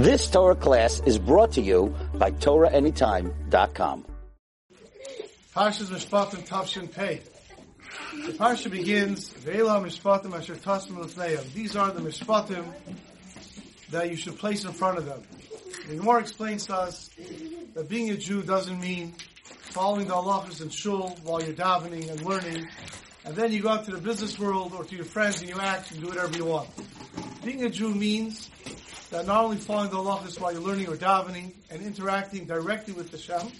This Torah class is brought to you by TorahAnytime.com. Parshas Mishpatim Tavshin Pei. The parsha begins, Ve'ela Mishpatim Asher Tassim Lefneim. These are the Mishpatim that you should place in front of them. The Gemara explains to us that being a Jew doesn't mean following the halachas in shul while you're davening and learning, and then you go out to the business world or to your friends and you act and do whatever you want. Being a Jew means that not only following the halachas while you're learning or davening and interacting directly with Hashem,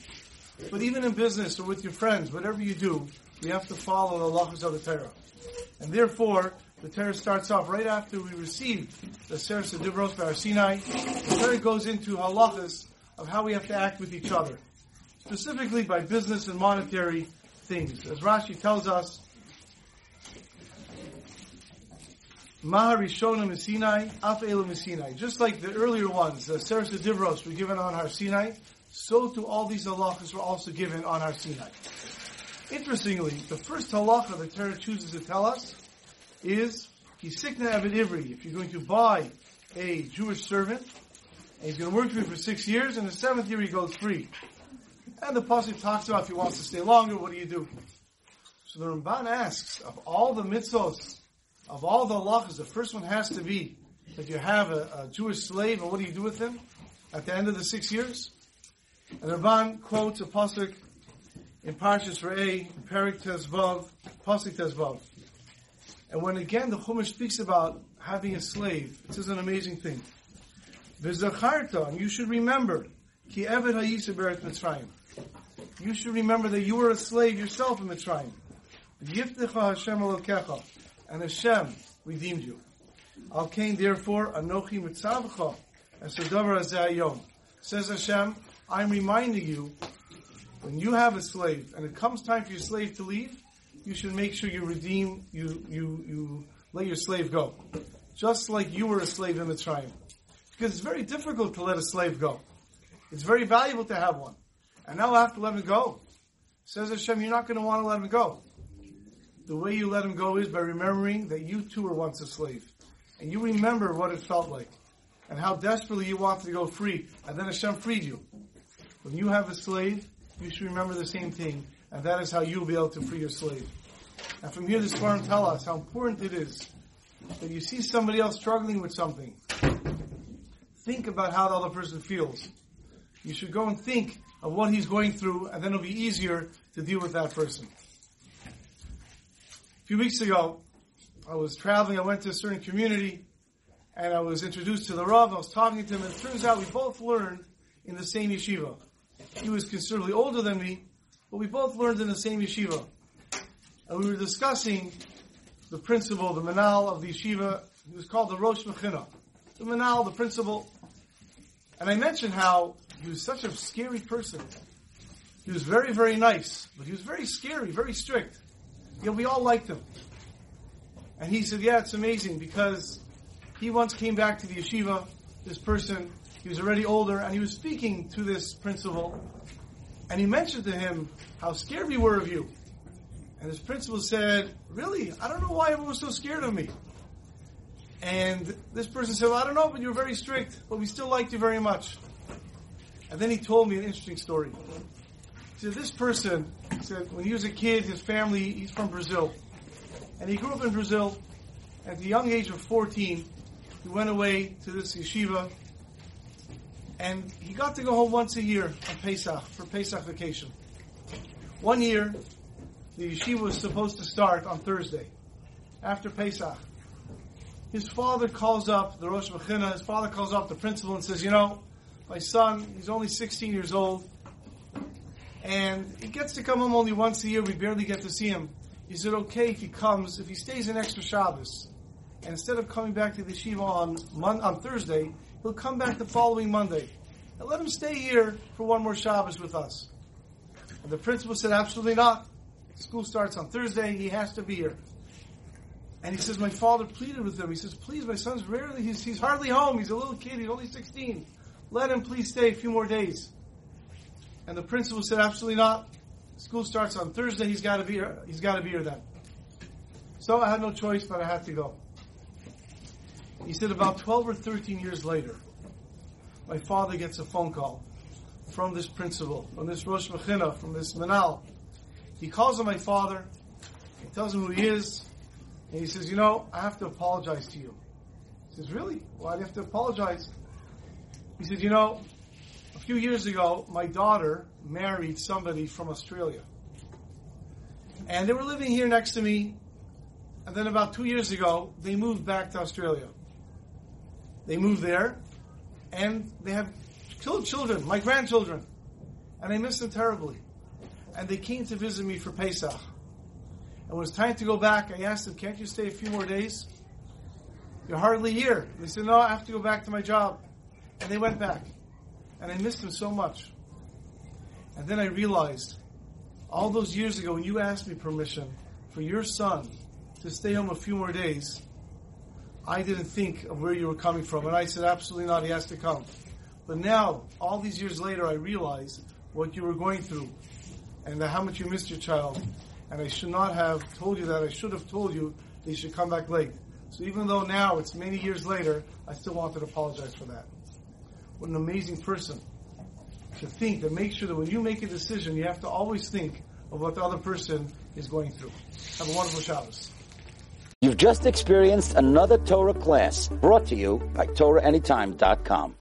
but even in business or with your friends, whatever you do, you have to follow the halachas of the Torah. And therefore, the Torah starts off right after we receive the Seres Dibros by Sinai. The Torah goes into halachas of how we have to act with each other, specifically by business and monetary things. As Rashi tells us, Maharishona Sinai, Af Elu Sinai. Just like the earlier ones, the Seres Dibros were given on Har Sinai, so too all these halachas were also given on Har Sinai. Interestingly, the first halacha the Torah chooses to tell us is Kisikna Abed Ivri. If you're going to buy a Jewish servant, and he's going to work for you for six years, and the seventh year he goes free. And the pasuk talks about if he wants to stay longer, what do you do? So the Ramban asks, of all the mitzvos, of all the halachas, the first one has to be that you have a, a, Jewish slave, and what do you do with him at the end of the six years? And the Ramban quotes a pasuk in Parshas Re'eh, Perik Tezvav, pasuk Tezvav. And when again the Chumash speaks about having a slave, it says an amazing thing. V'zacharta, and you should remember, ki eved ha'yisa beret Mitzrayim. You should remember that you were a slave yourself in Mitzrayim. Yiftecha Hashem alokecha, and Hashem redeemed you. Al kain therefore anochi mitzavcha, as davar azayom. Says Hashem, I'm reminding you, when you have a slave, and it comes time for your slave to leave, you should make sure you redeem, you, you, you let your slave go. Just like you were a slave in the Mitzrayim. Because it's very difficult to let a slave go. It's very valuable to have one. And now I have to let him go. Says Hashem, you're not going to want to let him go. The way you let him go is by remembering that you too were once a slave. And you remember what it felt like. And how desperately you wanted to go free. And then Hashem freed you. When you have a slave, you should remember the same thing. And that is how you'll be able to free your slave. And from here, the Swarm tell us how important it is that you see somebody else struggling with something. Think about how the other person feels. You should go and think of what he's going through, and then it'll be easier to deal with that person. Few weeks ago, I was traveling, I went to a certain community, and I was introduced to the Rav, I was talking to him, and it turns out we both learned in the same yeshiva. He was considerably older than me, but we both learned in the same yeshiva. And we were discussing the principal, the menahel of the yeshiva. He was called the Rosh Mechina. The menahel, the principal. And I mentioned how he was such a scary person. He was very, very nice, but he was very scary, very strict. Know, we all liked him. And he said, yeah, it's amazing because he once came back to the yeshiva, this person, he was already older, and he was speaking to this principal, and he mentioned to him how scared we were of you. And this principal said, Really? I don't know why everyone was so scared of me. And this person said, Well, I don't know, but you were very strict, but we still liked you very much. And then he told me an interesting story. He said, This person said, when he was a kid, his family, he's from Brazil. And he grew up in Brazil. At the young age of 14, he went away to this yeshiva. And he got to go home once a year on Pesach, for Pesach vacation. One year, the yeshiva was supposed to start on Thursday, after Pesach. His father calls up the Rosh Mechina, his father calls up the principal and says, you know, my son, he's only 16 years old, and he gets to come home only once a year, we barely get to see him. Is it okay if he comes, if he stays an extra Shabbos, and instead of coming back to the yeshiva on, Mon- on Thursday, he'll come back the following Monday. And let him stay here for one more Shabbos with us. And the principal said, absolutely not. School starts on Thursday. He has to be here. And he says, my father pleaded with him. He says, please, my son's rarely, he's, he's hardly home. He's a little kid. He's only 16. Let him please stay a few more days. And the principal said, absolutely not. School starts on Thursday. He's got to be here. He's got to be here then. So I had no choice, but I had to go. He said about 12 or 13 years later, my father gets a phone call from this principal, from this Rosh Mechina, from this Menahel. He calls on my father, he tells him who he is, and he says, you know, I have to apologize to you. He says, really? Why do you have to apologize? He said, you know, a few years ago, my daughter married somebody from Australia. And they were living here next to me. And then about two years ago, they moved back to Australia. They moved there, and they have children, my grandchildren. And I miss them terribly. And they came to visit me for Pesach. And it was time to go back, I asked them, can't you stay a few more days? You're hardly here. They said, no, I have to go back to my job. And they went back. And I missed him so much. And then I realized, all those years ago when you asked me permission for your son to stay home a few more days, I didn't think of where you were coming from. And I said, absolutely not, he has to come. But now, all these years later, I realize what you were going through and how much you missed your child. And I should not have told you that. I should have told you you should come back late. So even though now it's many years later, I still wanted to apologize for that. What an amazing person to think, to make sure that when you make a decision, you have to always think of what the other person is going through. Have a wonderful Shabbos. You've just experienced another Torah class brought to you by TorahAnytime.com.